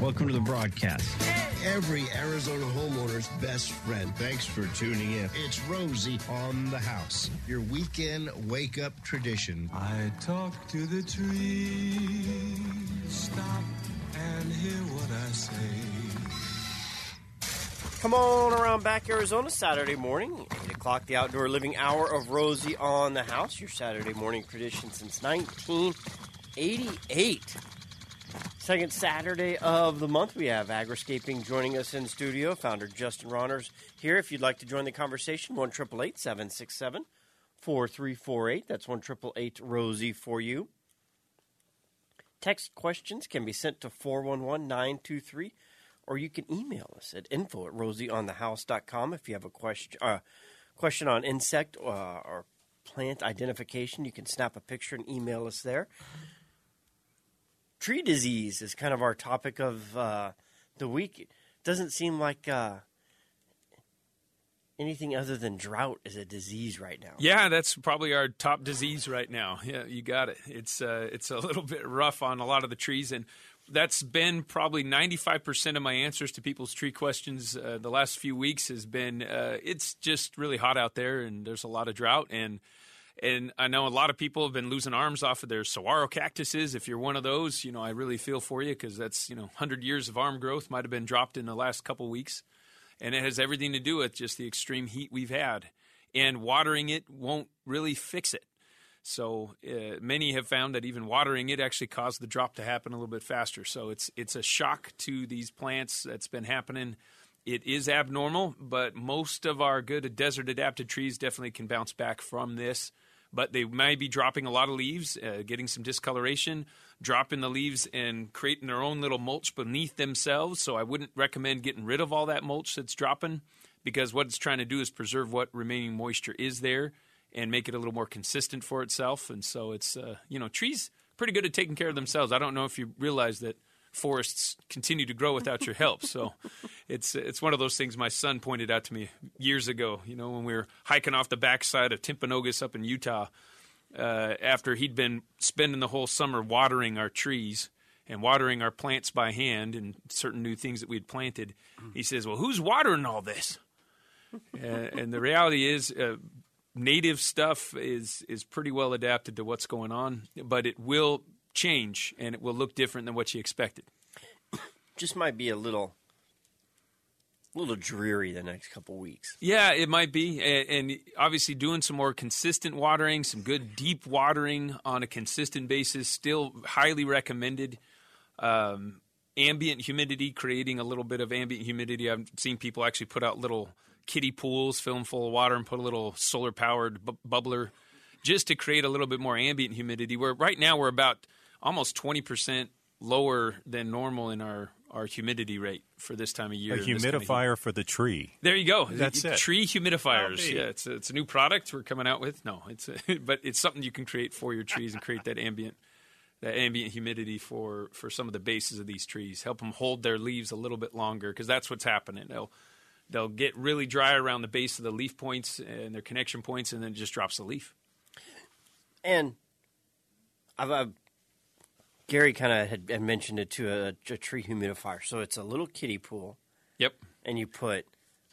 Welcome to the broadcast. Every Arizona homeowner's best friend. Thanks for tuning in. It's Rosie on the house. Your weekend wake up tradition. I talk to the trees, stop and hear what I say. Come on around back, Arizona, Saturday morning, 8 o'clock, the outdoor living hour of Rosie on the House, your Saturday morning tradition since 1988. Second Saturday of the month, we have Agriscaping joining us in studio. Founder Justin Rohner's here. If you'd like to join the conversation, 1 767 4348. That's 1 Rosie for you. Text questions can be sent to 411 923, or you can email us at info at rosieonthehouse.com if you have a question, uh, question on insect uh, or plant identification. You can snap a picture and email us there tree disease is kind of our topic of uh, the week. It doesn't seem like uh, anything other than drought is a disease right now. Yeah, that's probably our top disease right now. Yeah, you got it. It's uh, it's a little bit rough on a lot of the trees, and that's been probably ninety five percent of my answers to people's tree questions uh, the last few weeks. Has been uh, it's just really hot out there, and there's a lot of drought and and I know a lot of people have been losing arms off of their saguaro cactuses. If you're one of those, you know, I really feel for you because that's, you know, 100 years of arm growth might have been dropped in the last couple weeks. And it has everything to do with just the extreme heat we've had. And watering it won't really fix it. So uh, many have found that even watering it actually caused the drop to happen a little bit faster. So it's it's a shock to these plants that's been happening. It is abnormal, but most of our good desert adapted trees definitely can bounce back from this but they may be dropping a lot of leaves, uh, getting some discoloration, dropping the leaves and creating their own little mulch beneath themselves. So I wouldn't recommend getting rid of all that mulch that's dropping because what it's trying to do is preserve what remaining moisture is there and make it a little more consistent for itself. And so it's, uh, you know, trees pretty good at taking care of themselves. I don't know if you realize that forests continue to grow without your help. So it's it's one of those things my son pointed out to me years ago. You know, when we were hiking off the backside of Timpanogos up in Utah, uh, after he'd been spending the whole summer watering our trees and watering our plants by hand and certain new things that we'd planted, he says, "Well, who's watering all this?" uh, and the reality is. Uh, native stuff is is pretty well adapted to what's going on, but it will change and it will look different than what you expected. Just might be a little a little dreary the next couple weeks. Yeah, it might be, and, obviously doing some more consistent watering, some good deep watering on a consistent basis, still highly recommended. Um, ambient humidity, creating a little bit of ambient humidity. I've seen people actually put out little kiddie pools, fill them full of water, and put a little solar powered bu- bubbler just to create a little bit more ambient humidity. Where right now we're about almost 20% lower than normal in our, our humidity rate for this time of year. A humidifier of for the tree. There you go. That's it. it. Tree humidifiers. Yeah, it's a, it's a new product we're coming out with. No, it's a, but it's something you can create for your trees and create that ambient that ambient humidity for for some of the bases of these trees. Help them hold their leaves a little bit longer because that's what's happening. They'll they'll get really dry around the base of the leaf points and their connection points, and then it just drops the leaf. And I've, I've Gary kind of had, had, mentioned it to a, a, tree humidifier. So it's a little kiddie pool. Yep. And you put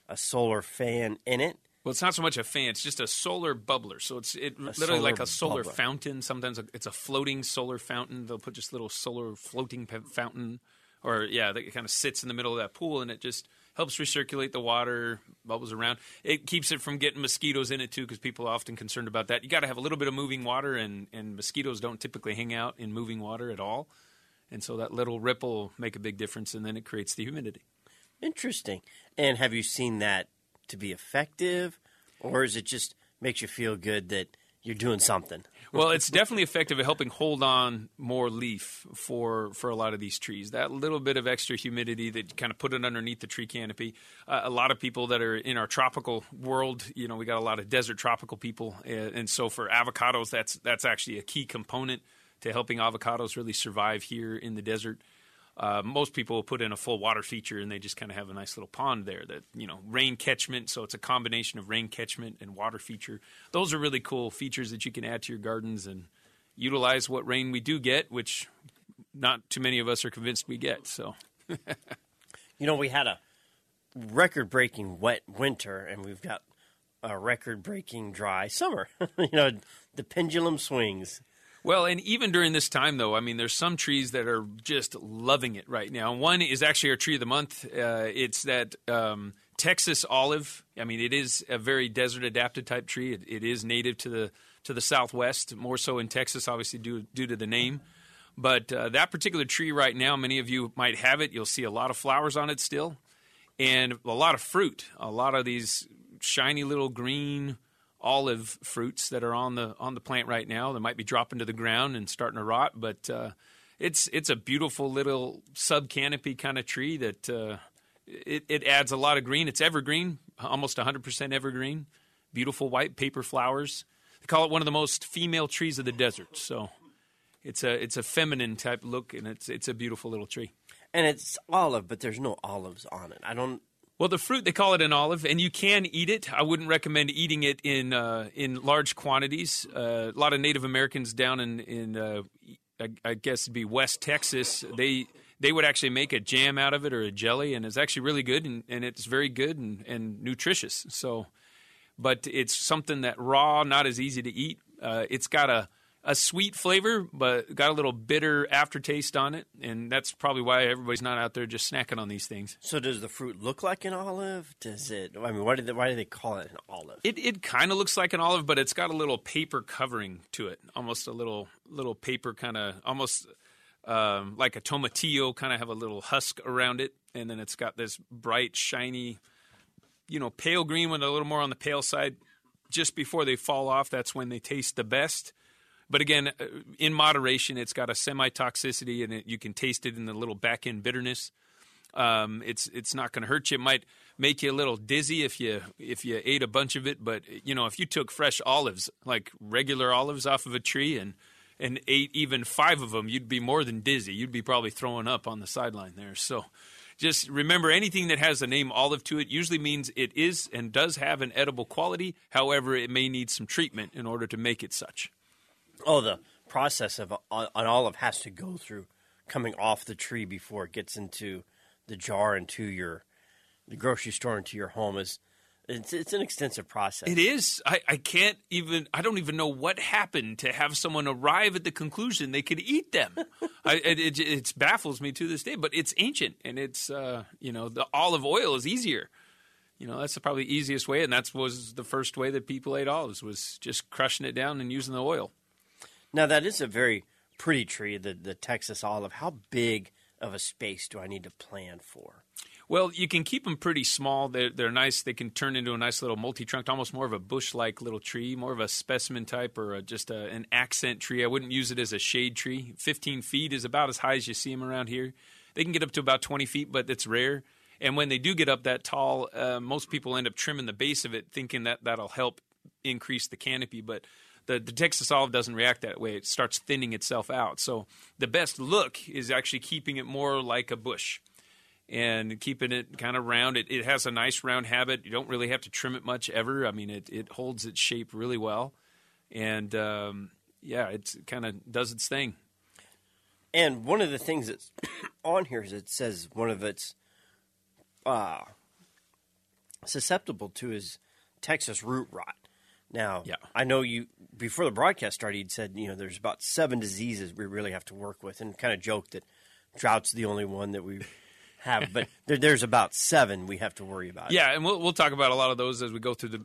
a solar fan in it. Well, it's not so much a fan; it's just a solar bubbler. So it's it literally like a solar bubbler. fountain. Sometimes it's a floating solar fountain. They'll put just little solar floating fountain, or yeah, that kind of sits in the middle of that pool, and it just helps recirculate the water, bubbles around. It keeps it from getting mosquitoes in it too, because people are often concerned about that. You got to have a little bit of moving water, and and mosquitoes don't typically hang out in moving water at all, and so that little ripple make a big difference, and then it creates the humidity. Interesting. And have you seen that to be effective, or is it just makes you feel good that you're doing something. well, it's definitely effective at helping hold on more leaf for for a lot of these trees. That little bit of extra humidity that kind of put it underneath the tree canopy. Uh, a lot of people that are in our tropical world, you know, we got a lot of desert tropical people, and, and so for avocados, that's that's actually a key component to helping avocados really survive here in the desert. Uh, most people will put in a full water feature and they just kind of have a nice little pond there that you know rain catchment so it's a combination of rain catchment and water feature those are really cool features that you can add to your gardens and utilize what rain we do get which not too many of us are convinced we get so You know, we had a record breaking wet winter, and we've got a record breaking dry summer. you know, the pendulum swings. Well, and even during this time, though, I mean, there's some trees that are just loving it right now. One is actually our tree of the month. Uh, it's that um, Texas olive. I mean, it is a very desert adapted type tree. It, it is native to the to the Southwest, more so in Texas, obviously due due to the name. But uh, that particular tree right now, many of you might have it. You'll see a lot of flowers on it still, and a lot of fruit. A lot of these shiny little green olive fruits that are on the on the plant right now. They might be dropping to the ground and starting to rot, but uh, it's it's a beautiful little sub canopy kind of tree that uh, it, it adds a lot of green. It's evergreen, almost 100% evergreen. Beautiful white paper flowers. They call it one of the most female trees of the desert. So it's a it's a feminine type look, and it's it's a beautiful little tree. And it's olive, but there's no olives on it. I don't. Well, the fruit they call it an olive, and you can eat it. I wouldn't recommend eating it in uh, in large quantities. Uh, a lot of Native Americans down in in uh, I, I guess it'd be West Texas. They they would actually make a jam out of it or a jelly, and it's actually really good, and, and it's very good and, and nutritious. So, but it's something that raw, not as easy to eat. Uh, it's got a a sweet flavor, but got a little bitter aftertaste on it, and that's probably why everybody's not out there just snacking on these things. So does the fruit look like an olive? Does it? I mean, why do they, why do they call it an olive? It it kind of looks like an olive, but it's got a little paper covering to it, almost a little little paper kind of almost um, like a tomatillo, kind of have a little husk around it, and then it's got this bright, shiny, you know, pale green with a little more on the pale side. Just before they fall off, that's when they taste the best. But again, uh, in moderation, it's got a semi toxicity, and you can taste it in the little back end bitterness. Um, it's it's not going to hurt you. It might make you a little dizzy if you if you ate a bunch of it. But you know, if you took fresh olives, like regular olives off of a tree, and and ate even five of them, you'd be more than dizzy. You'd be probably throwing up on the sideline there. So. Just remember anything that has the name olive to it usually means it is and does have an edible quality. However, it may need some treatment in order to make it such. Oh, the process of an olive has to go through coming off the tree before it gets into the jar into your the grocery store into your home is it's it's an extensive process. It is. I, I can't even. I don't even know what happened to have someone arrive at the conclusion they could eat them. I, it, it, it baffles me to this day. But it's ancient, and it's uh, you know the olive oil is easier. You know that's the probably the easiest way, and that was the first way that people ate olives was just crushing it down and using the oil. Now that is a very pretty tree, the the Texas olive. How big of a space do I need to plan for? Well, you can keep them pretty small. They're, they're nice. They can turn into a nice little multi-trunked, almost more of a bush-like little tree, more of a specimen type or a, just a, an accent tree. I wouldn't use it as a shade tree. 15 feet is about as high as you see them around here. They can get up to about 20 feet, but it's rare. And when they do get up that tall, uh, most people end up trimming the base of it, thinking that that'll help increase the canopy. But the, the Texas olive doesn't react that way. It starts thinning itself out. So the best look is actually keeping it more like a bush and keeping it kind of round. It, it has a nice round habit. You don't really have to trim it much ever. I mean, it, it holds its shape really well. And um, yeah, it kind of does its thing. And one of the things that's on here is it says one of its uh, susceptible to is Texas root rot. Now, Yeah. I know you before the broadcast started. You'd said you know there's about seven diseases we really have to work with, and kind of joked that drought's the only one that we have, but there, there's about seven we have to worry about. Yeah, and we'll we'll talk about a lot of those as we go through the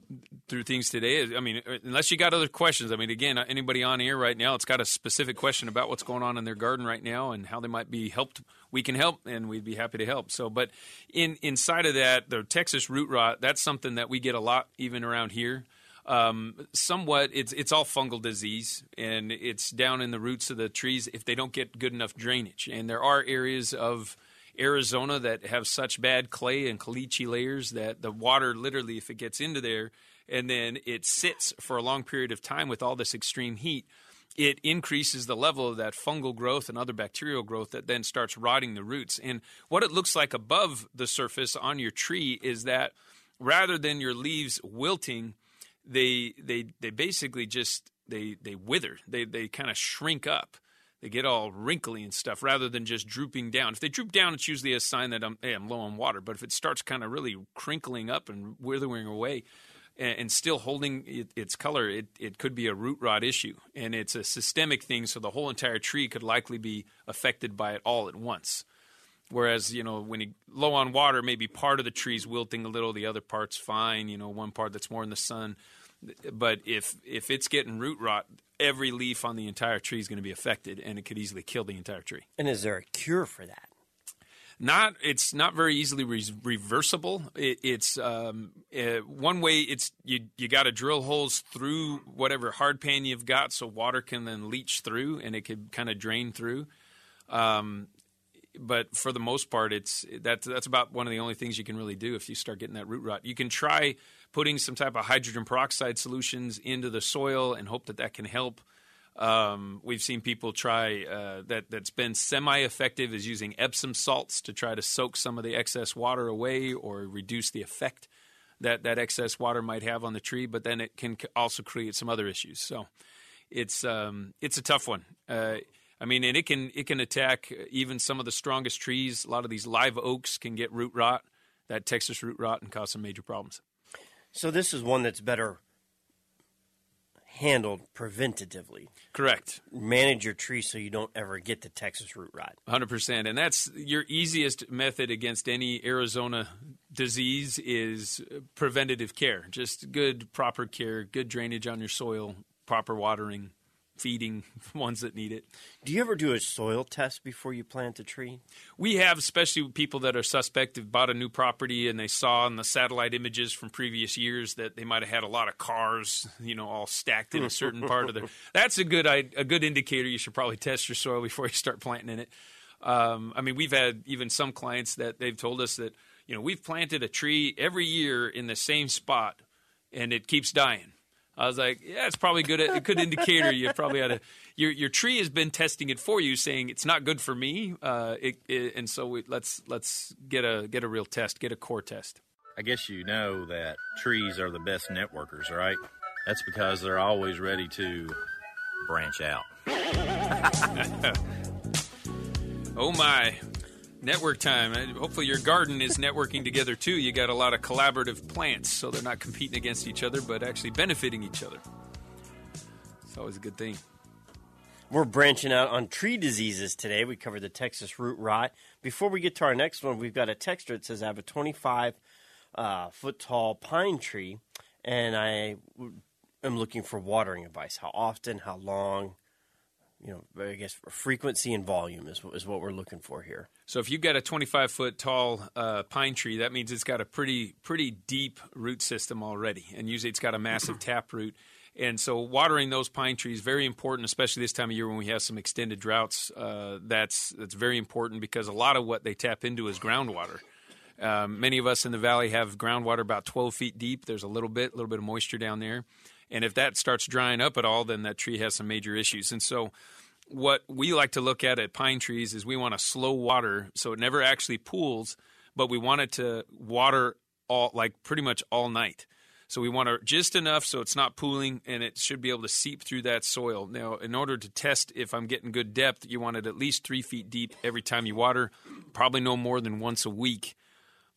through things today. I mean, uh, unless you got other questions. I mean, again, uh, anybody on here right now, it's got a specific question about what's going on in their garden right now and how they might be helped. We can help, and we'd be happy to help. So, but in inside of that, the Texas root rot, that's something that we get a lot even around here. Um, somewhat, it's it's all fungal disease, and it's down in the roots of the trees if they don't get good enough drainage. And there are areas of Arizona that have such bad clay and caliche layers that the water literally, if it gets into there and then it sits for a long period of time with all this extreme heat, it increases the level of that fungal growth and other bacterial growth that then starts rotting the roots. And what it looks like above the surface on your tree is that rather than your leaves wilting, they they they basically just they they wither. They they kind of shrink up. They get all wrinkly and stuff rather than just drooping down. If they droop down, it's usually a sign that I'm, hey, I'm low on water. But if it starts kind of really crinkling up and withering away, and, and still holding it, its color, it, it could be a root rot issue. And it's a systemic thing, so the whole entire tree could likely be affected by it all at once. Whereas, you know, when you low on water, maybe part of the tree's wilting a little, the other part's fine, you know, one part that's more in the sun. But if if it's getting root rot, every leaf on the entire tree is going to be affected and it could easily kill the entire tree. And is there a cure for that? Not, it's not very easily re- reversible. It, it's um, uh, one way. It's you. You got to drill holes through whatever hard pan you've got, so water can then leach through, and it could kind of drain through. Um, but for the most part, it's that's that's about one of the only things you can really do if you start getting that root rot. You can try putting some type of hydrogen peroxide solutions into the soil and hope that that can help. Um, we've seen people try uh, that. That's been semi-effective is using Epsom salts to try to soak some of the excess water away or reduce the effect that that excess water might have on the tree. But then it can also create some other issues. So it's um, it's a tough one. Uh, I mean, and it can it can attack even some of the strongest trees. A lot of these live oaks can get root rot, that Texas root rot, and cause some major problems. So this is one that's better handled preventatively. Correct. Manage your tree so you don't ever get the Texas root rot. 100%. And that's your easiest method against any Arizona disease is preventative care. Just good proper care, good drainage on your soil, proper watering, feeding ones that need it. Do you ever do a soil test before you plant a tree? We have, especially people that are suspect have bought a new property and they saw in the satellite images from previous years that they might have had a lot of cars, you know, all stacked in a certain part of their. That's a good a good indicator. You should probably test your soil before you start planting in it. Um, I mean, we've had even some clients that they've told us that you know we've planted a tree every year in the same spot and it keeps dying I was like, yeah, it's probably good. A good indicator. You probably had a your your tree has been testing it for you, saying it's not good for me. Uh, it, it, and so we, let's let's get a get a real test, get a core test. I guess you know that trees are the best networkers, right? That's because they're always ready to branch out. oh my, network time. Hopefully, your garden is networking together too. You got a lot of collaborative plants, so they're not competing against each other, but actually benefiting each other. It's always a good thing. We're branching out on tree diseases today. We covered the Texas root rot. Before we get to our next one, we've got a texter that says I have a 25 uh, foot tall pine tree, and I am looking for watering advice. How often? How long? You know, I guess frequency and volume is, is what we're looking for here. So if you've got a 25 foot tall uh, pine tree, that means it's got a pretty pretty deep root system already, and usually it's got a massive tap root. And so watering those pine trees very important, especially this time of year when we have some extended droughts. Uh, that's that's very important because a lot of what they tap into is groundwater. Um, many of us in the valley have groundwater about 12 feet deep. There's a little bit, a little bit of moisture down there. And if that starts drying up at all, then that tree has some major issues. And so, what we like to look at at pine trees is we want to slow water so it never actually pools, but we want it to water all like pretty much all night. So we want to just enough so it's not pooling and it should be able to seep through that soil. Now, in order to test if I'm getting good depth, you want it at least three feet deep every time you water, probably no more than once a week.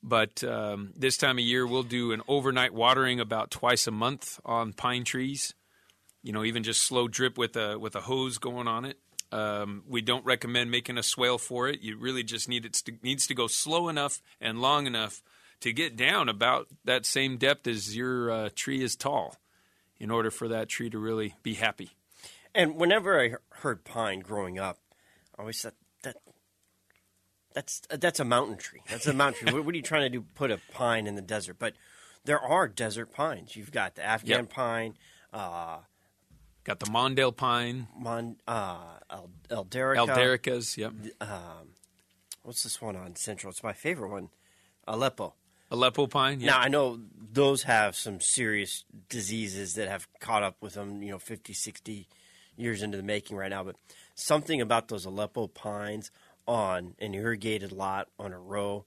But um, this time of year, we'll do an overnight watering about twice a month on pine trees. You know, even just slow drip with a with a hose going on it. Um, we don't recommend making a swale for it. You really just need it to, needs to go slow enough and long enough to get down about that same depth as your uh, tree is tall, in order for that tree to really be happy. And whenever I heard pine growing up, I always thought that's that's a mountain tree. That's a mountain tree. what, are you trying to do? Put a pine in the desert? But there are desert pines. You've got the Afghan Yep. pine, uh, Got the Mondell pine, Mon, uh, El, Eldarica. Eldaricas, yep, What's this one on Central? It's my favorite one, Aleppo. Aleppo pine. Yep. Now I know those have some serious diseases that have caught up with them. You know, 50, 60 years into the making right now. But something about those Aleppo pines on an irrigated lot on a row,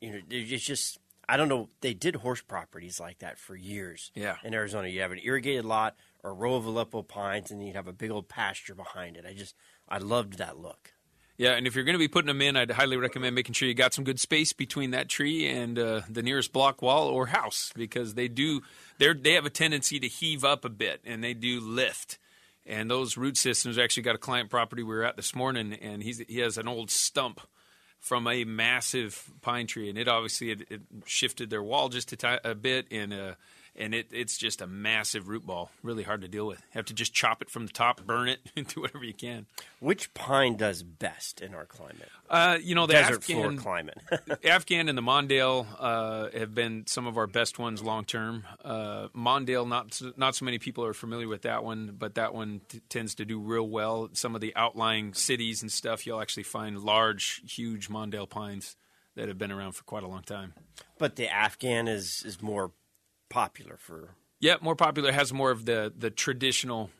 you know, it's just I don't know. They did horse properties like that for years. Yeah. in Arizona, you have an irrigated lot or a row of Aleppo pines, and you'd have a big old pasture behind it. I just I loved that look. Yeah, and if you're going to be putting them in, I'd highly recommend making sure you got some good space between that tree and uh, the nearest block wall or house because they do they they have a tendency to heave up a bit and they do lift. And those root systems actually got a client property we were at this morning, and he's he has an old stump from a massive pine tree, and it obviously it, shifted their wall just a, t- a bit, and uh, and it, it's just a massive root ball, really hard to deal with. You have to just chop it from the top, burn it, and do whatever you can. Which pine does best in our climate? Uh, you know, the Desert Afghan, floor climate. Afghan and the Mondell uh, have been some of our best ones long term. Uh, Mondell, not not so many people are familiar with that one, but that one t- tends to do real well. Some of the outlying cities and stuff, you'll actually find large, huge Mondell pines that have been around for quite a long time. but the Afghan is is more popular for. Yeah, more popular has more of the the traditional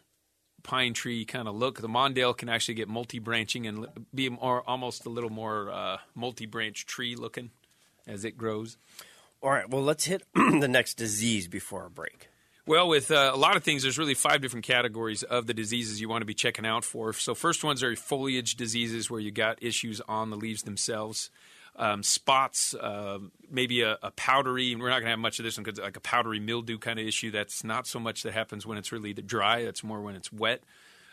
pine tree kind of look. The Mondell can actually get multi branching and be more almost a little more uh, multi branch tree looking as it grows. All right, well, let's hit the next disease before our break. Well, with uh, a lot of things, there's really five different categories of the diseases you want to be checking out for. So, first ones are foliage diseases where you got issues on the leaves themselves. Um, spots, uh, maybe a, a powdery, we're not going to have much of this one because like a powdery mildew kind of issue. That's not so much that happens when it's really dry. That's more when it's wet.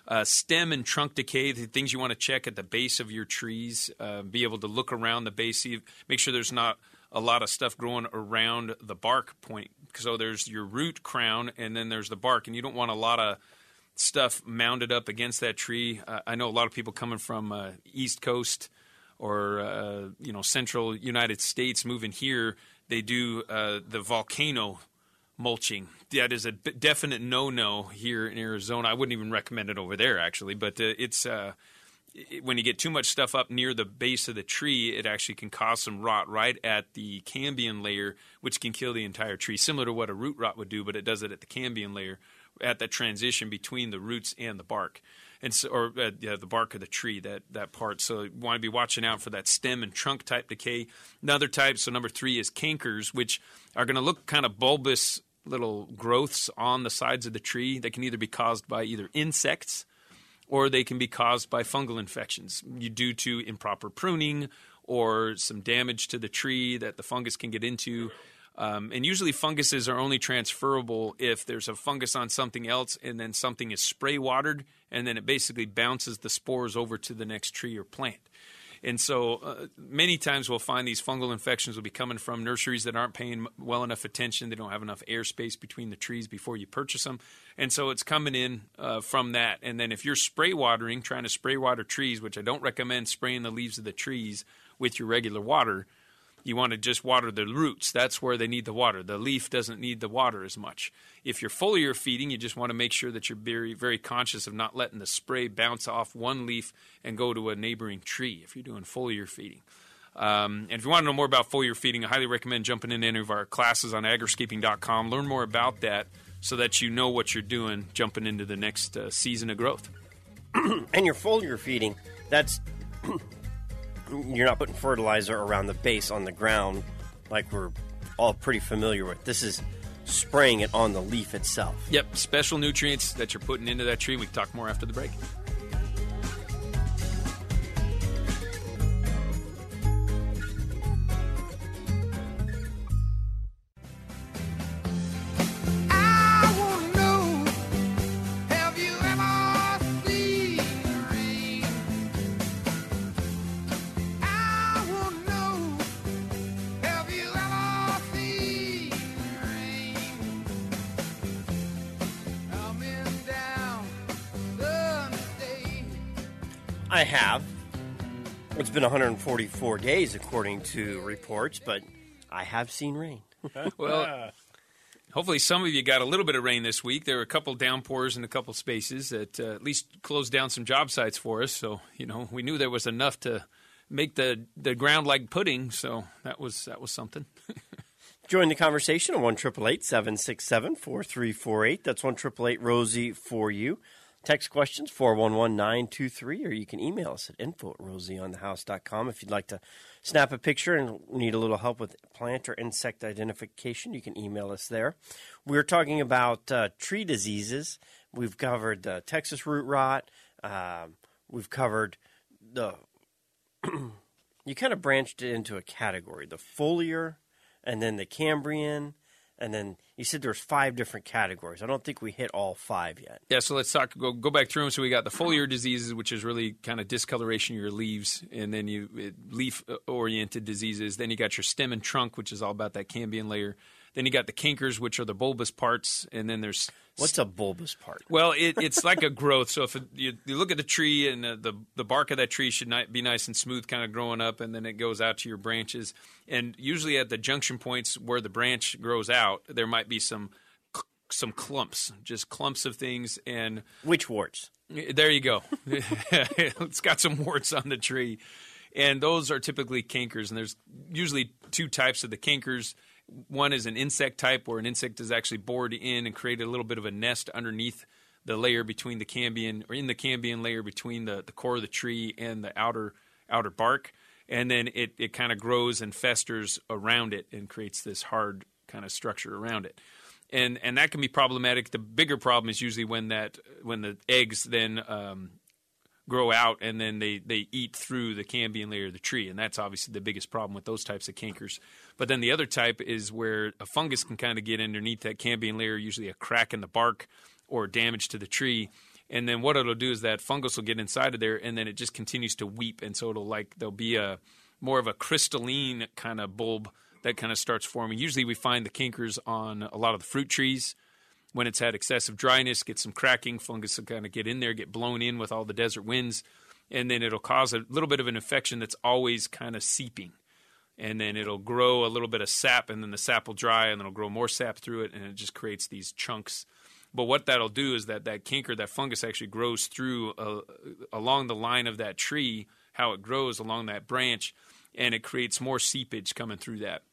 Uh, stem and trunk decay, the things you want to check at the base of your trees. Uh, be able to look around the base, make sure there's not a lot of stuff growing around the bark point. So there's your root crown, and then there's the bark, and you don't want a lot of stuff mounded up against that tree. Uh, I know a lot of people coming from uh, East Coast or uh, you know Central United States moving here. They do uh, the volcano mulching. That is a definite no-no here in Arizona. I wouldn't even recommend it over there, actually. But uh, it's uh, it, when you get too much stuff up near the base of the tree, it actually can cause some rot right at the cambium layer, which can kill the entire tree. Similar to what a root rot would do, but it does it at the cambium layer, at that transition between the roots and the bark. And so, or uh, yeah, the bark of the tree, that that part. So you want to be watching out for that stem and trunk type decay. Another type, so number three is cankers, which are going to look kind of bulbous little growths on the sides of the tree. that can either be caused by either insects or they can be caused by fungal infections due to improper pruning or some damage to the tree that the fungus can get into. Um, and usually, funguses are only transferable if there's a fungus on something else and then something is spray watered, and then it basically bounces the spores over to the next tree or plant. And so, uh, many times we'll find these fungal infections will be coming from nurseries that aren't paying well enough attention. They don't have enough airspace between the trees before you purchase them. And so, it's coming in uh, from that. And then, if you're spray watering, trying to spray water trees, which I don't recommend spraying the leaves of the trees with your regular water, you want to just water the roots. That's where they need the water. The leaf doesn't need the water as much. If you're foliar feeding, you just want to make sure that you're very, very conscious of not letting the spray bounce off one leaf and go to a neighboring tree if you're doing foliar feeding. Um, and if you want to know more about foliar feeding, I highly recommend jumping into any of our classes on agriscaping.com. Learn more about that so that you know what you're doing jumping into the next uh, season of growth. And your foliar feeding, that's you're not putting fertilizer around the base on the ground like we're all pretty familiar with. This is spraying it on the leaf itself. Yep, special nutrients that you're putting into that tree. We can talk more after the break. 144 days according to reports, but I have seen rain. Well, hopefully some of you got a little bit of rain this week. There were a couple downpours in a couple spaces that uh, at least closed down some job sites for us. So you know we knew there was enough to make the, the ground like pudding. So that was that was something. Join the conversation on one triple eight seven six seven four three four eight. That's one triple eight Rosie for you. Text questions four one one nine two three, or you can email us at info at rosieonthehouse.com if you'd like to snap a picture and need a little help with plant or insect identification. You can email us there. We're talking about uh, tree diseases. We've covered uh, Texas root rot, um, we've covered the. you kind of branched it into a category: the foliar, and then the cambium, and then you said there's five different categories. I don't think we hit all five yet. Yeah, so let's talk. Go, go back through them. So we got the foliar diseases, which is really kind of discoloration of your leaves, and then you leaf-oriented diseases. Then you got your stem and trunk, which is all about that cambium layer. Then you got the cankers, which are the bulbous parts, and then there's What's a bulbous part? well, it, it's like a growth. So if it, you, you look at the tree, and the, the the bark of that tree should not be nice and smooth, kind of growing up, and then it goes out to your branches. And usually at the junction points where the branch grows out, there might be some some clumps, just clumps of things, and Which warts? there you go. it's got some warts on the tree. And those are typically cankers. And there's usually two types of the cankers. One is an insect type, where an insect is actually bored in and created a little bit of a nest underneath the layer between the cambium, or in the cambium layer between the, the core of the tree and the outer outer bark. And then it, it kind of grows and festers around it and creates this hard kind of structure around it and and that can be problematic. The bigger problem is usually when that when the eggs then um, grow out and then they they eat through the cambium layer of the tree, and that's obviously the biggest problem with those types of cankers. But then the other type is where a fungus can kind of get underneath that cambium layer, usually a crack in the bark or damage to the tree. And then what it'll do is that fungus will get inside of there, and then it just continues to weep, and so it'll like there'll be a more of a crystalline kind of bulb that kind of starts forming. Usually, we find the cankers on a lot of the fruit trees. When it's had excessive dryness, get some cracking, fungus will kind of get in there, get blown in with all the desert winds, and then it'll cause a little bit of an infection that's always kind of seeping. And then it'll grow a little bit of sap, and then the sap will dry, and then it'll grow more sap through it, and it just creates these chunks. But what that'll do is that that canker, that fungus, actually grows through uh, along the line of that tree, how it grows along that branch, and it creates more seepage coming through that.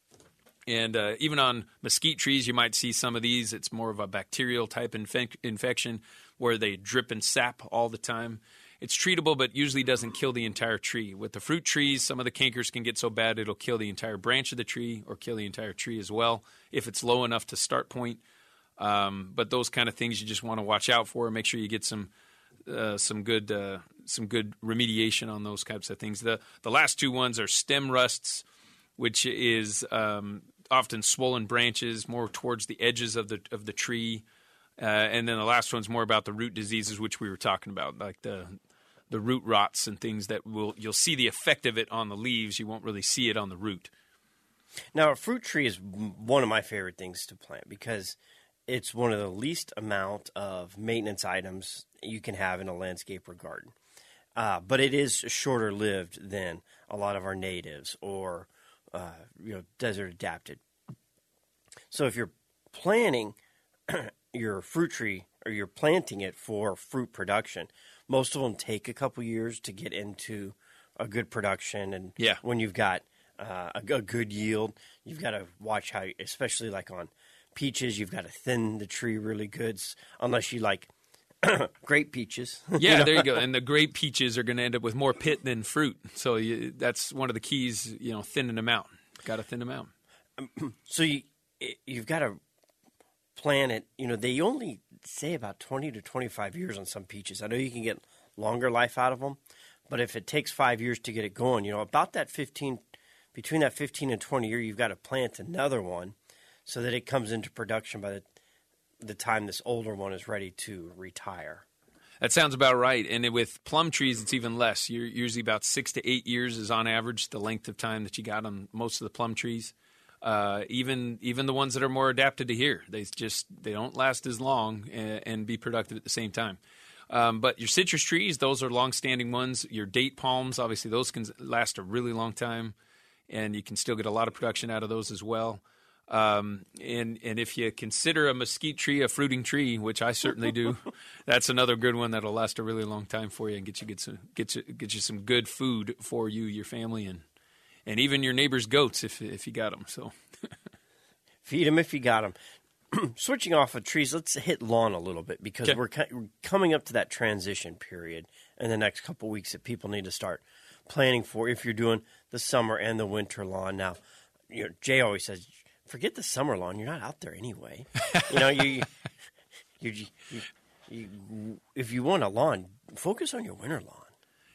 And uh, even on mesquite trees, you might see some of these. It's more of a bacterial type infe- infection where they drip and sap all the time. It's treatable, but usually doesn't kill the entire tree. With the fruit trees, some of the cankers can get so bad it'll kill the entire branch of the tree or kill the entire tree as well if it's low enough to start point. Um, but those kind of things you just want to watch out for. Make sure you get some uh, some good uh, some good remediation on those types of things. The the last two ones are stem rusts, which is um, often swollen branches more towards the edges of the of the tree, uh, and then the last one's more about the root diseases, which we were talking about, like the the root rots and things that will you'll see the effect of it on the leaves. You won't really see it on the root. Now, a fruit tree is one of my favorite things to plant because it's one of the least amount of maintenance items you can have in a landscape or garden. Uh, but it is shorter lived than a lot of our natives or uh, you know desert adapted. So if you're planting your fruit tree or you're planting it for fruit production, most of them take a couple years to get into a good production. And Yeah. when you've got uh, a, a good yield, you've got to watch how, especially like on peaches, you've got to thin the tree really good, unless you like grape peaches. Yeah, there you go. And the grape peaches are going to end up with more pit than fruit. So you, that's one of the keys. You know, thinning them out. Got to thin them out. So you you've got to plan it. You know, they only say about twenty to twenty five years on some peaches. I know you can get longer life out of them, but if it takes five years to get it going, you know, about that fifteen between that fifteen and twenty year, you've got to plant another one so that it comes into production by the the time this older one is ready to retire. That sounds about right. And with plum trees, it's even less. You're usually about six to eight years is on average the length of time that you got on most of the plum trees. Uh, even even the ones that are more adapted to here, they just they don't last as long and, and be productive at the same time. Um, but your citrus trees, those are long-standing ones. Your date palms, obviously, those can last a really long time, and you can still get a lot of production out of those as well. Um, and and if you consider a mesquite tree a fruiting tree, which I certainly do, that's another good one that'll last a really long time for you and get you get some get you get you some good food for you, your family, and and even your neighbor's goats if if you got them. So Feed them if you got them. Switching off of trees, let's hit lawn a little bit because Okay. we're, we're coming up to that transition period in the next couple weeks that people need to start planning for if you're doing the summer and the winter lawn. Now, you know, Jay always says, forget the summer lawn. You're not out there anyway. you know, you, you, you, you, if you want a lawn, focus on your winter lawn.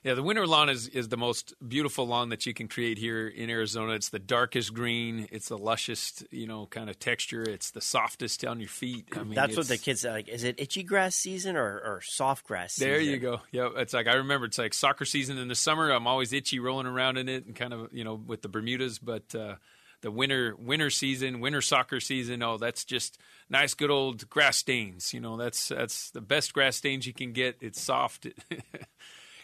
Yeah, the winter lawn is, is the most beautiful lawn that you can create here in Arizona. It's the darkest green. It's the lushest, you know, kind of texture. It's the softest on your feet. I mean, That's what the kids. Like, is it itchy grass season or, or soft grass season? There you go. Yeah, it's like I remember. It's like soccer season in the summer. I'm always itchy, rolling around in it, and kind of you know with the Bermudas. But uh, the winter winter season, winter soccer season. Oh, that's just nice, good old grass stains. You know, that's that's the best grass stains you can get. It's soft.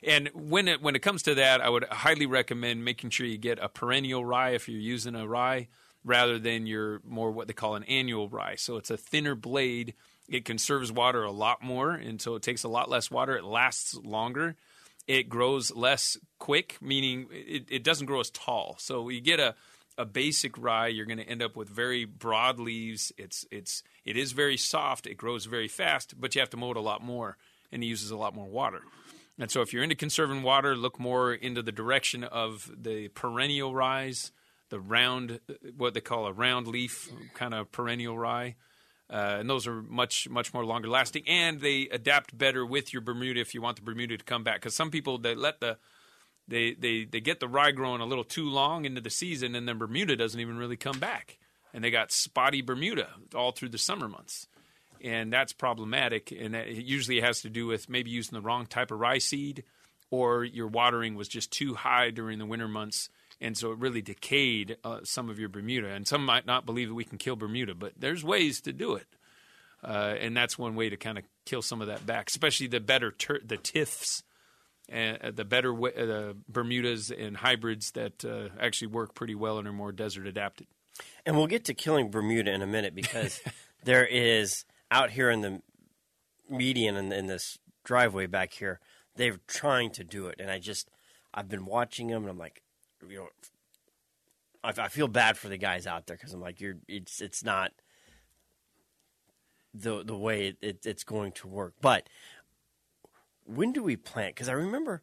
And when it when it comes to that, I would highly recommend making sure you get a perennial rye if you're using a rye, rather than your more what they call an annual rye. So it's a thinner blade. It conserves water a lot more, and so it takes a lot less water. It lasts longer. It grows less quick, meaning it, it doesn't grow as tall. So you get a a basic rye, you're going to end up with very broad leaves. It's it's it is very soft. It grows very fast, but you have to mow it a lot more, and it uses a lot more water. And so, if you're into conserving water, look more into the direction of the perennial rye, the round, what they call a round leaf kind of perennial rye. Uh, and those are much, much more longer lasting, and they adapt better with your Bermuda if you want the Bermuda to come back. Because some people they let the they, they they get the rye growing a little too long into the season, and then Bermuda doesn't even really come back, and they got spotty Bermuda all through the summer months and that's problematic. And that it usually has to do with maybe using the wrong type of rye seed, or your watering was just too high during the winter months, and so it really decayed uh, some of your Bermuda. And some might not believe that we can kill Bermuda, but there's ways to do it. Uh, and that's one way to kind of kill some of that back, especially the better ter- the tiffs, uh, the better wa- uh, the Bermudas and hybrids that uh, actually work pretty well and are more desert adapted. And we'll get to killing Bermuda in a minute because there is out here in the median in, in this driveway back here, they're trying to do it, and I just I've been watching them, and I'm like, you know, I, I feel bad for the guys out there because I'm like, you're it's it's not the the way it, it's going to work. But when do we plant? Because I remember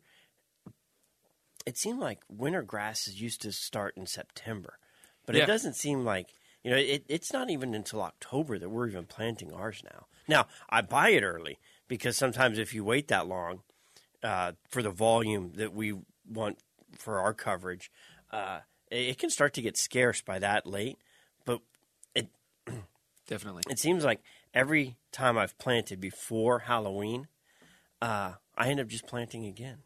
it seemed like winter grasses used to start in September, but Yeah. it doesn't seem like you know it, it's not even until October that we're even planting ours now. Now I buy it early because sometimes if you wait that long uh, for the volume that we want for our coverage, uh, it, it can start to get scarce by that late. But it Definitely. it seems like every time I've planted before Halloween, uh, I end up just planting again.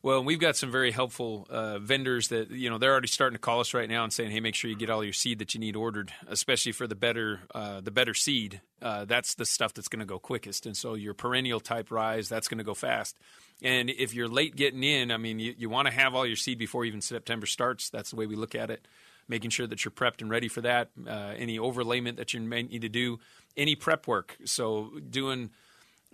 Well, we've got some very helpful uh, vendors that you know they're already starting to call us right now and saying, "Hey, make sure you get all your seed that you need ordered, especially for the better uh, the better seed. Uh, that's the stuff that's going to go quickest. And so your perennial type ryes, that's going to go fast. And if you're late getting in, I mean, you, you want to have all your seed before even September starts. That's the way we look at it. Making sure that you're prepped and ready for that. Uh, any overlayment that you may need to do, any prep work. So doing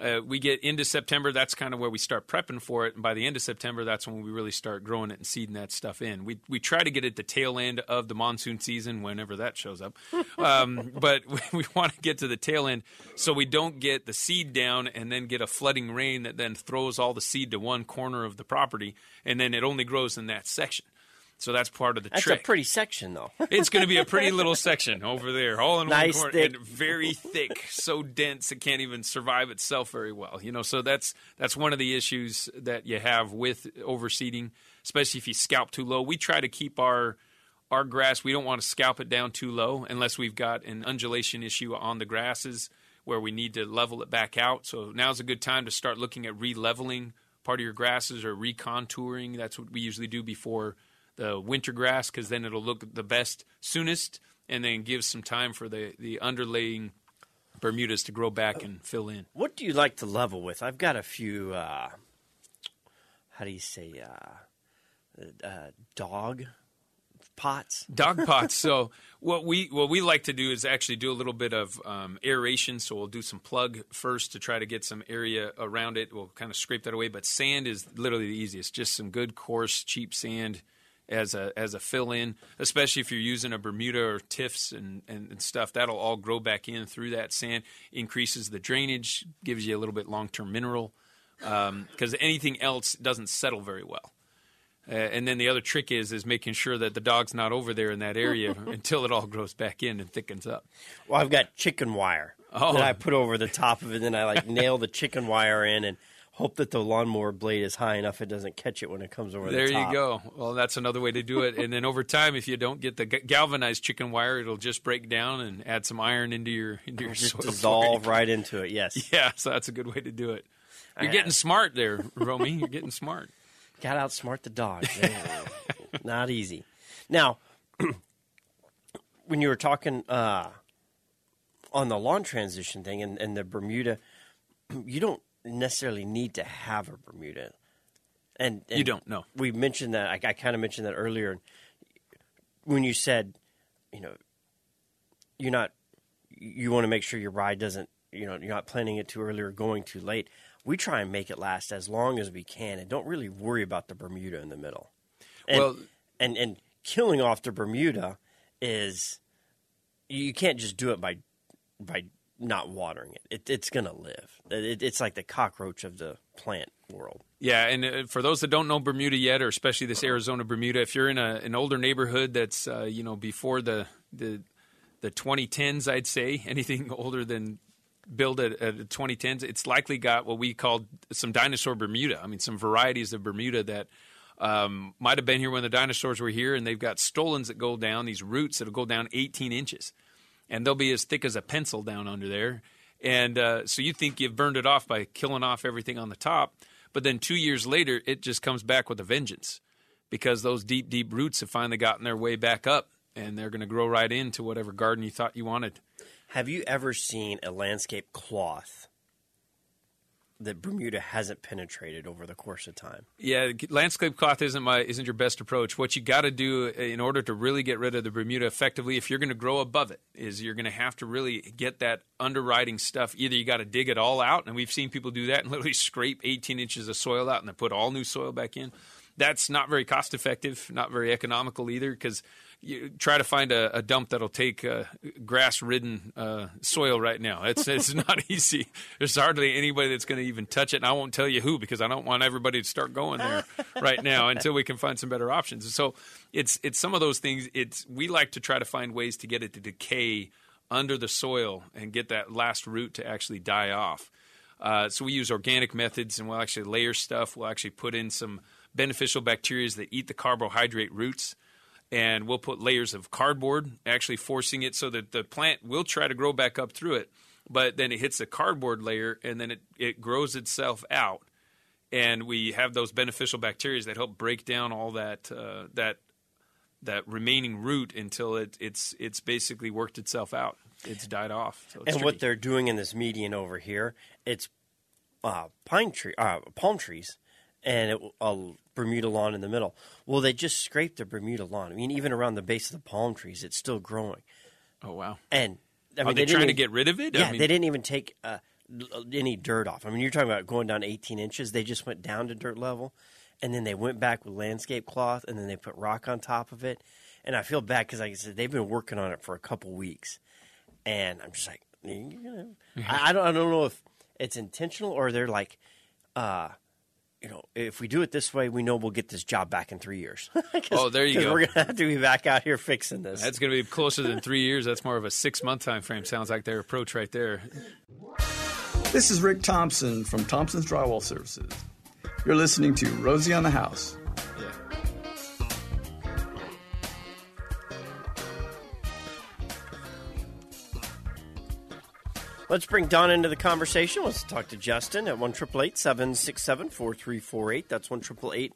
uh, we get into September, that's kind of where we start prepping for it. And by the end of September, that's when we really start growing it and seeding that stuff in. We we try to get it the tail end of the monsoon season, whenever that shows up. Um, but we, we want to get to the tail end so we don't get the seed down and then get a flooding rain that then throws all the seed to one corner of the property, and then it only grows in that section. So that's part of the That's trick. a pretty section, though. It's going to be a pretty little section over there, all in Nice, one corner, and very thick, so dense it can't even survive itself very well. You know, so that's that's one of the issues that you have with overseeding, especially if you scalp too low. We try to keep our our grass. We don't want to scalp it down too low unless we've got an undulation issue on the grasses where we need to level it back out. So now's a good time to start looking at re-leveling part of your grasses or recontouring. That's what we usually do before the winter grass because then it'll look the best soonest and then give some time for the, the underlaying Bermudas to grow back and fill in. What do you like to level with? I've got a few. Uh, how do you say? Uh, uh, dog pots. Dog pots. so what we what we like to do is actually do a little bit of um, aeration. So we'll do some plug first to try to get some area around it. We'll kind of scrape that away. But sand is literally the easiest. Just some good coarse cheap sand as a as a fill in, especially if you're using a Bermuda or tiffs and, and, and stuff. That'll all grow back in through that sand. Increases the drainage, gives you a little bit long term mineral. Because anything else doesn't settle very well. Uh, and then the other trick is is making sure that the dog's not over there in that area until it all grows back in and thickens up. Well, I've got chicken wire Oh. that I put over the top of it, and then I like nail the chicken wire in and hope that the lawnmower blade is high enough it doesn't catch it when it comes over There the top. There you go. Well, that's another way to do it. And then over time, if you don't get the galvanized chicken wire, it'll just break down and add some iron into your into your Just soil. dissolve right into it. Yes. Yeah, so that's a good way to do it. You're I- getting smart there, Romey. You're getting smart. Got outsmart the dog. Not easy. Now, when you were talking uh, on the lawn transition thing and, and the Bermuda, you don't necessarily need to have a Bermuda. And, and You don't, know. We mentioned that. I, I kind of mentioned that earlier when you said, you know, you're not. You want to make sure your rye doesn't. You know, you're not planning it too early or going too late. We try and make it last as long as we can, and don't really worry about the Bermuda in the middle. And, Well- and and killing off the Bermuda is you can't just do it by by not watering it. it it's going to live. It, it's like the cockroach of the plant world. Yeah, and uh, for those that don't know Bermuda yet, or especially this Arizona Bermuda, if you're in a, an older neighborhood that's uh, you know before the the the 2010s, I'd say anything older than built at, the 2010s, it's likely got what we called some dinosaur Bermuda. I mean, some varieties of Bermuda that um, might have been here when the dinosaurs were here, and they've got stolons that go down these roots that'll go down 18 inches, and they'll be as thick as a pencil down under there. And uh, so you think you've burned it off by killing off everything on the top, but then two years later, it just comes back with a vengeance because those deep, deep roots have finally gotten their way back up, and they're going to grow right into whatever garden you thought you wanted. Have you ever seen a landscape cloth that Bermuda hasn't penetrated over the course of time? Yeah, landscape cloth isn't my isn't your best approach. What you got to do uh, in order to really get rid of the Bermuda effectively, if you're going to grow above it, is you're going to have to really get that underwriting stuff. Either you got to dig it all out, and we've seen people do that and literally scrape 18 inches of soil out and then put all new soil back in. That's not very cost effective, not very economical either, because you try to find a, a dump that'll take uh, grass-ridden uh, soil right now. It's it's not easy. There's hardly anybody that's going to even touch it, and I won't tell you who because I don't want everybody to start going there right now until we can find some better options. So it's it's some of those things. It's we like to try to find ways to get it to decay under the soil and get that last root to actually die off. Uh, so we use organic methods, and we'll actually layer stuff. We'll actually put in some beneficial bacteria that eat the carbohydrate roots and we'll put layers of cardboard, actually forcing it so that the plant will try to grow back up through it, but then it hits the cardboard layer and then it, it grows itself out. And we have those beneficial bacteria that help break down all that uh, that that remaining root until it, it's it's basically worked itself out. It's died off. So it's and what they're doing in this median over here, it's uh, pine tree, uh, palm trees, and it, a Bermuda lawn in the middle. Well, they just scraped the Bermuda lawn. I mean, even around the base of the palm trees, it's still growing. oh wow. And I mean, Are they, didn't trying to get rid of it? I Yeah, mean- they didn't even take uh, any dirt off. I mean, you're talking about going down 18 inches. They just went down to dirt level, and then they went back with landscape cloth, and then they put rock on top of it. And I feel bad because, like I said, they've been working on it for a couple weeks, and I'm just like, you know, I, I don't, I don't know if it's intentional or they're like, uh, you know, if we do it this way, we know we'll get this job back in three years. 'Cause- Oh, there you go. We're gonna have to be back out here fixing this. That's going to be closer than three years. That's more of a six month time frame. Sounds like their approach right there. This is Rick Thompson from Thompson's Drywall Services. You're listening to Rosie on the House. Yeah. Let's bring Don into the conversation. Let's talk to Justin at one triple eight seven six seven four three four eight. That's one triple eight.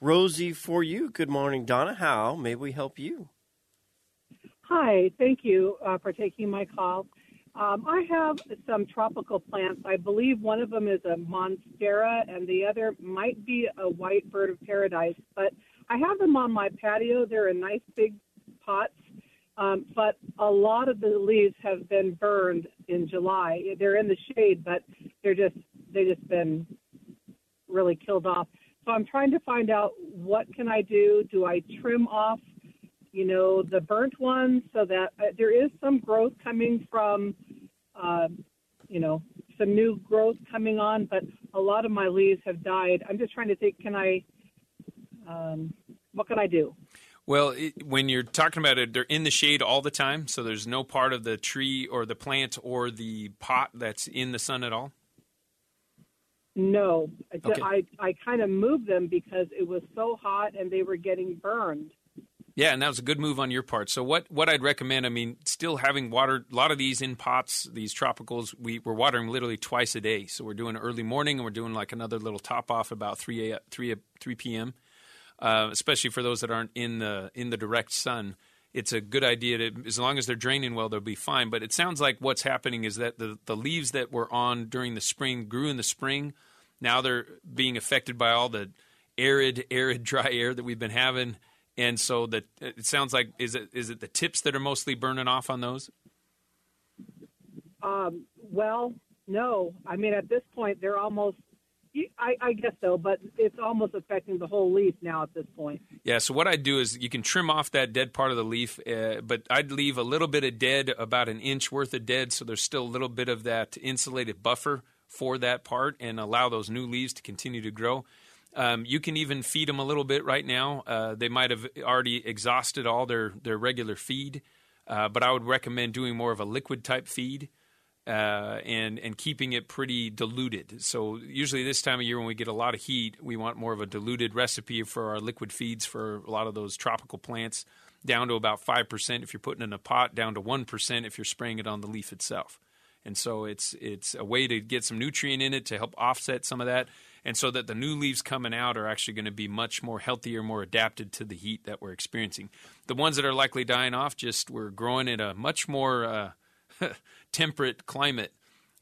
Rosie for you. Good morning, Donna. How may we help you? Hi, thank you uh, for taking my call. Um, I have some tropical plants. I believe one of them is a monstera and the other might be a white bird of paradise. But I have them on my patio. They're in nice big pots. Um, but a lot of the leaves have been burned in July. They're in the shade, but they're just they just been really killed off. So I'm trying to find out what can I do? Do I trim off you know, the burnt ones so that uh, there is some growth coming from, uh, you know, some new growth coming on, but a lot of my leaves have died. I'm just trying to think, can I, um, what can I do? Well, it, when you're talking about it, they're in the shade all the time, so there's no part of the tree or the plant or the pot that's in the sun at all. No, I, Okay. I, I kind of moved them because it was so hot and they were getting burned. Yeah, and that was a good move on your part. So what what I'd recommend, I mean, still having water. A lot of these in pots, these tropicals, we we're watering literally twice a day. So we're doing early morning, and we're doing like another little top off about three a, three a, three p.m. Uh, especially for those that aren't in the in the direct sun. It's a good idea to, as long as they're draining well, they'll be fine. But it sounds like what's happening is that the the leaves that were on during the spring grew in the spring. Now they're being affected by all the arid, arid, dry air that we've been having, and so that it sounds like is it is it the tips that are mostly burning off on those? Um, well, no. I mean, at this point, they're almost. I, I guess so, but it's almost affecting the whole leaf now at this point. Yeah. So what I'd do is you can trim off that dead part of the leaf, uh, but I'd leave a little bit of dead, about an inch worth of dead, so there's still a little bit of that insulated buffer for that part, and allow those new leaves to continue to grow. Um, you can even feed them a little bit right now. Uh, they might have already exhausted all their their regular feed, uh, but I would recommend doing more of a liquid type feed. Uh, and and keeping it pretty diluted. So usually this time of year when we get a lot of heat, we want more of a diluted recipe for our liquid feeds for a lot of those tropical plants, down to about five percent if you're putting in a pot, down to one percent if you're spraying it on the leaf itself. And so it's it's a way to get some nutrient in it to help offset some of that, and so that the new leaves coming out are actually going to be much more healthier, more adapted to the heat that we're experiencing. The ones that are likely dying off, just we're growing at a much more uh, temperate climate,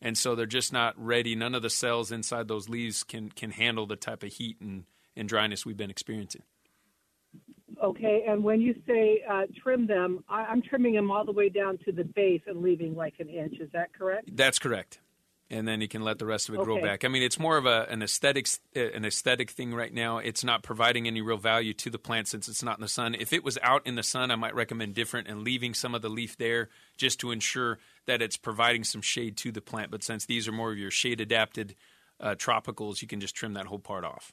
and so they're just not ready. None of the cells inside those leaves can can handle the type of heat and, and dryness we've been experiencing. Okay, and when you say uh, trim them, I, I'm trimming them all the way down to the base and leaving like an inch. Is that correct? That's correct. And then you can let the rest of it grow back. I mean, it's more of a, an aesthetics uh, an aesthetic thing right now. It's not providing any real value to the plant since it's not in the sun. If it was out in the sun, I might recommend different and leaving some of the leaf there just to ensure that it's providing some shade to the plant. But since these are more of your shade adapted uh, tropicals, you can just trim that whole part off.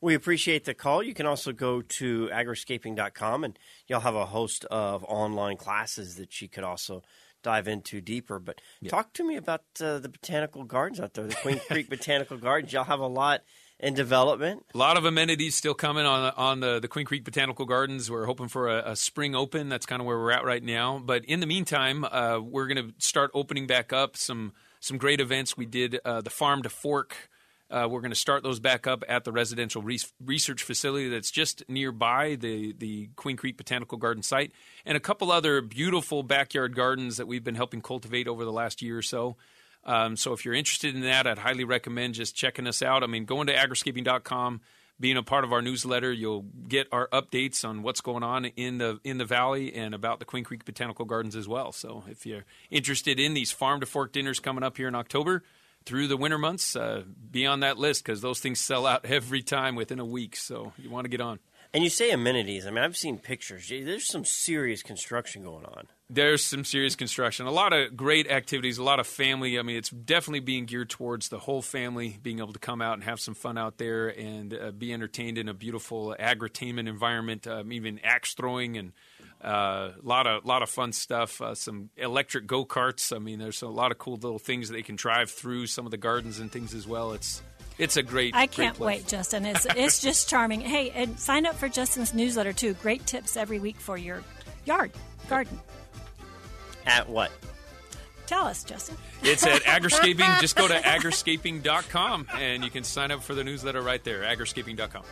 We appreciate the call. You can also go to agriscaping.com and you'll have a host of online classes that you could also dive into deeper. But talk to me about uh, the botanical gardens out there, the Queen Creek Botanical Gardens. Y'all have a lot in development. A lot of amenities still coming on on the, the Queen Creek Botanical Gardens. We're hoping for a, a spring open. That's kind of where we're at right now. But in the meantime, uh, we're going to start opening back up some some great events. We did uh, the Farm to Fork. Uh, we're going to start those back up at the residential res- research facility that's just nearby the, the Queen Creek Botanical Garden site, and a couple other beautiful backyard gardens that we've been helping cultivate over the last year or so. Um, so if you're interested in that, I'd highly recommend just checking us out. I mean, going to agriscaping.com, being a part of our newsletter, you'll get our updates on what's going on in the in the valley and about the Queen Creek Botanical Gardens as well. So if you're interested in these farm to fork dinners coming up here in October through the winter months, uh, be on that list because those things sell out every time within a week. So you want to get on. And you say amenities. I mean, I've seen pictures. There's some serious construction going on. There's some serious construction, a lot of great activities, a lot of family. I mean, it's definitely being geared towards the whole family being able to come out and have some fun out there and uh, be entertained in a beautiful agritainment environment. Um, even axe throwing and a uh, lot of lot of fun stuff. Uh, some electric go karts. I mean, there's a lot of cool little things that they can drive through some of the gardens and things as well. It's it's a great. I can't place. wait, Justin. It's it's just charming. Hey, and sign up for Justin's newsletter too. Great tips every week for your yard, garden. At what? Tell us, Justin. It's at agriscaping. Just go to agriscaping.com and you can sign up for the newsletter right there, agriscaping.com.